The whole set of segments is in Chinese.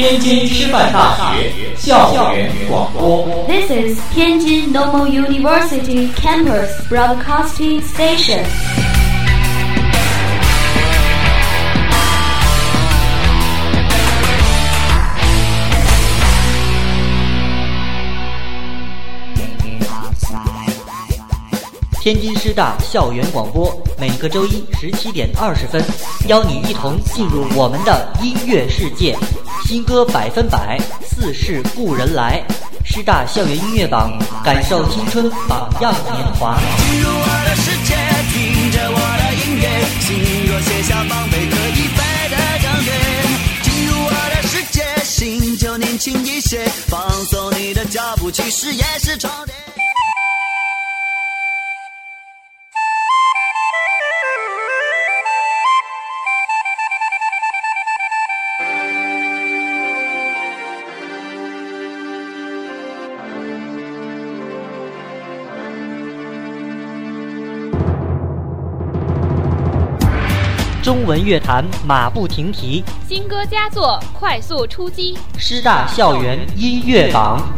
天津师范大学校园广播。This is Tianjin Normal University Campus Broadcasting Station. 天津师大校园广播，每个周一十七点二十分，邀你一同进入我们的音乐世界。新歌百分百，似是故人来。师大校园音乐榜，感受青春榜样年华。进入我的世界，听着我的音乐，心若写下芳菲可以飞得更远。进入我的世界，心就年轻一些，放松你的脚步，其实也是充电。中文乐坛马不停蹄，新歌佳作快速出击。师大校园音乐榜。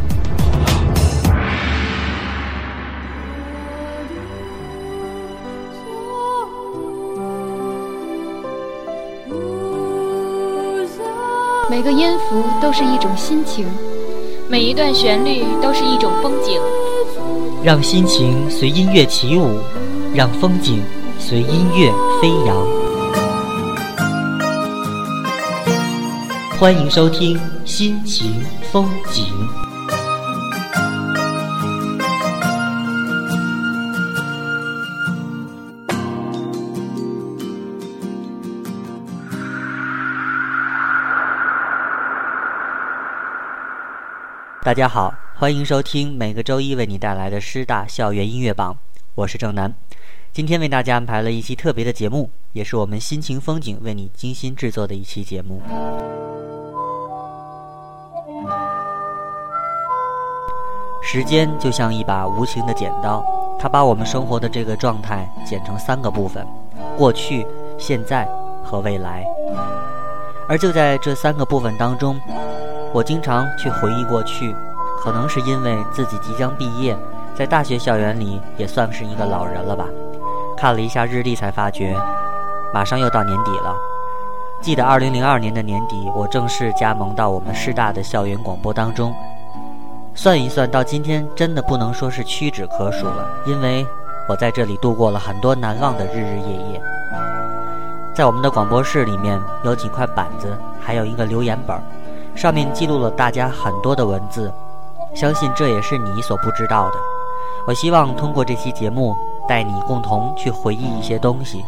每个音符都是一种心情，每一段旋律都是一种风景。让心情随音乐起舞，让风景随音乐飞扬。欢迎收听《心情风景》。大家好，欢迎收听每个周一为你带来的师大校园音乐榜，我是郑楠。今天为大家安排了一期特别的节目，也是我们心情风景为你精心制作的一期节目。时间就像一把无情的剪刀，它把我们生活的这个状态剪成三个部分：过去、现在和未来。而就在这三个部分当中，我经常去回忆过去，可能是因为自己即将毕业，在大学校园里也算是一个老人了吧。看了一下日历，才发觉马上又到年底了。记得2002年的年底，我正式加盟到我们师大的校园广播当中。算一算，到今天真的不能说是屈指可数了，因为我在这里度过了很多难忘的日日夜夜。在我们的广播室里面有几块板子，还有一个留言本。上面记录了大家很多的文字，相信这也是你所不知道的。我希望通过这期节目，带你共同去回忆一些东西，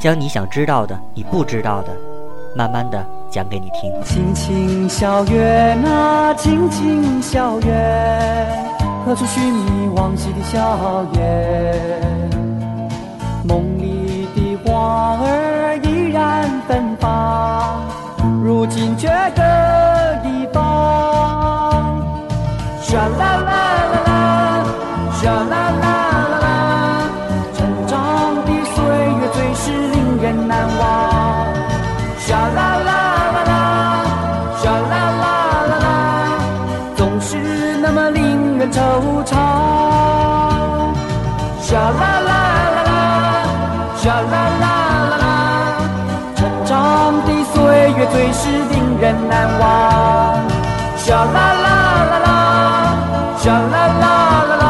将你想知道的、你不知道的，慢慢的讲给你听。青青校园啊，青青校园，何处寻觅往昔的校园？梦里的花儿依然芬芳，如今却各一方。啦啦啦，惆怅。啦啦啦啦啦，沙啦啦啦啦，成长的岁月最是令人难忘。啦啦啦啦啦，沙啦啦啦啦，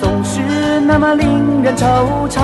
总是那么令人惆怅。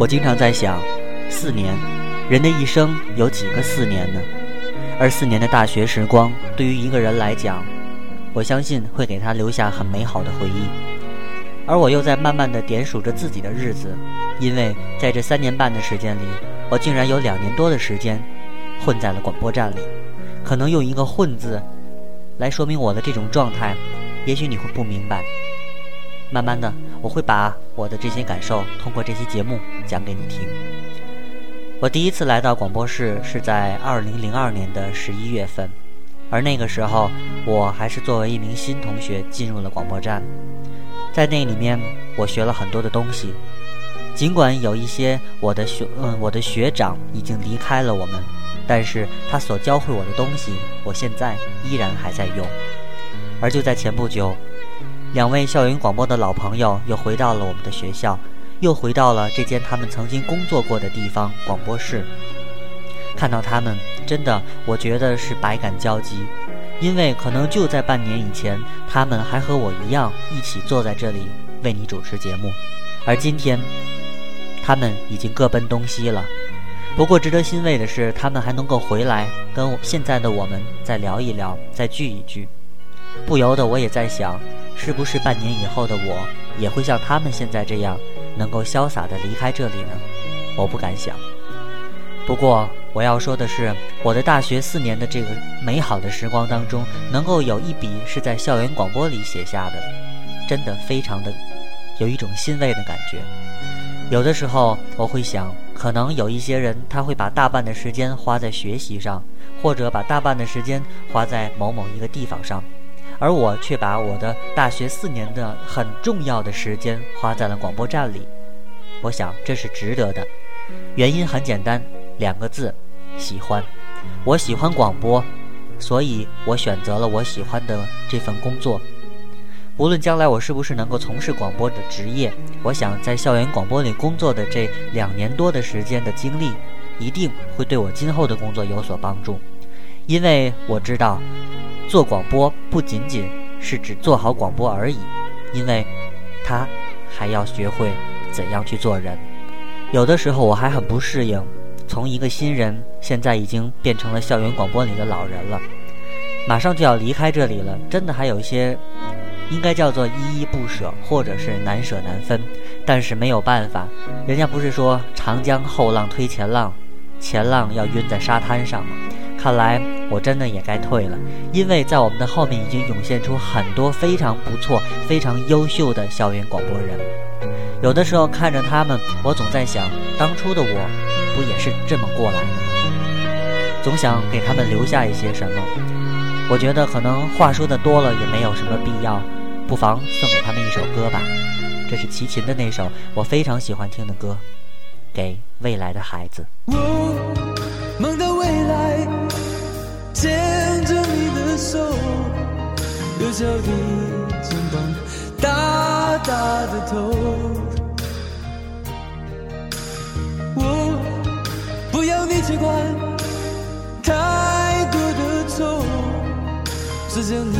我经常在想，四年，人的一生有几个四年呢？而四年的大学时光，对于一个人来讲，我相信会给他留下很美好的回忆。而我又在慢慢的点数着自己的日子，因为在这三年半的时间里，我竟然有两年多的时间混在了广播站里。可能用一个“混”字来说明我的这种状态，也许你会不明白。慢慢的，我会把我的这些感受通过这期节目讲给你听。我第一次来到广播室是在二零零二年的十一月份，而那个时候我还是作为一名新同学进入了广播站，在那里面我学了很多的东西，尽管有一些我的学嗯我的学长已经离开了我们，但是他所教会我的东西，我现在依然还在用。而就在前不久。两位校园广播的老朋友又回到了我们的学校，又回到了这间他们曾经工作过的地方——广播室。看到他们，真的，我觉得是百感交集，因为可能就在半年以前，他们还和我一样一起坐在这里为你主持节目，而今天，他们已经各奔东西了。不过，值得欣慰的是，他们还能够回来跟现在的我们再聊一聊，再聚一聚。不由得，我也在想。是不是半年以后的我也会像他们现在这样，能够潇洒地离开这里呢？我不敢想。不过我要说的是，我的大学四年的这个美好的时光当中，能够有一笔是在校园广播里写下的，真的非常的有一种欣慰的感觉。有的时候我会想，可能有一些人他会把大半的时间花在学习上，或者把大半的时间花在某某一个地方上。而我却把我的大学四年的很重要的时间花在了广播站里，我想这是值得的。原因很简单，两个字：喜欢。我喜欢广播，所以我选择了我喜欢的这份工作。无论将来我是不是能够从事广播的职业，我想在校园广播里工作的这两年多的时间的经历，一定会对我今后的工作有所帮助，因为我知道。做广播不仅仅是只做好广播而已，因为，他还要学会怎样去做人。有的时候我还很不适应，从一个新人现在已经变成了校园广播里的老人了，马上就要离开这里了，真的还有一些，应该叫做依依不舍，或者是难舍难分。但是没有办法，人家不是说长江后浪推前浪，前浪要晕在沙滩上吗？看来我真的也该退了，因为在我们的后面已经涌现出很多非常不错、非常优秀的校园广播人。有的时候看着他们，我总在想，当初的我不也是这么过来的吗？总想给他们留下一些什么。我觉得可能话说的多了也没有什么必要，不妨送给他们一首歌吧。这是齐秦的那首我非常喜欢听的歌，《给未来的孩子》。小的肩膀，大大的头。我不要你去管太多的愁，只想你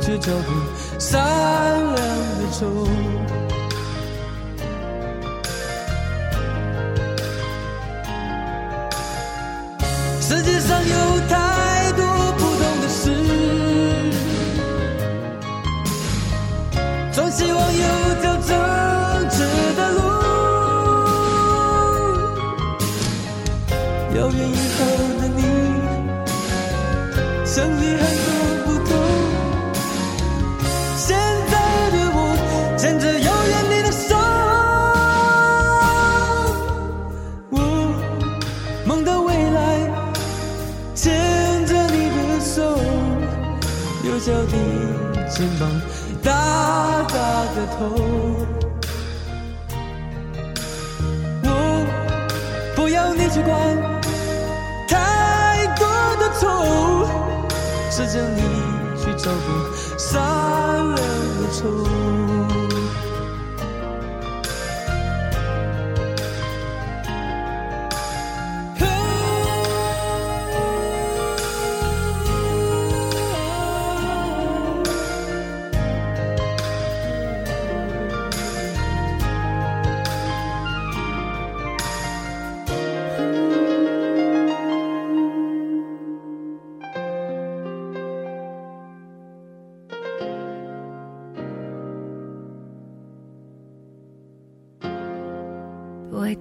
去找个善良的愁。希望有条正直的路。遥远以后的你，想你很多不同。现在的我，牵着遥远你的手，我梦到未来。牵着你的手，幼小的肩膀，大大的头。我不要你去管太多的愁，只叫你去照顾善良的愁。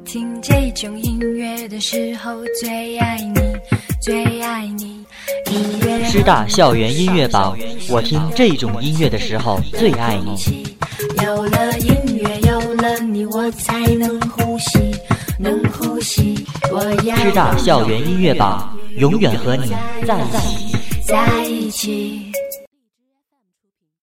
听这种音乐的时候最爱你，最爱你。音乐师大校园音乐榜，我听这种音乐的时候最爱你。有了音乐，有了你，我才能呼吸，能呼吸。我要师大校园音乐榜，永远和你在一起。在一起。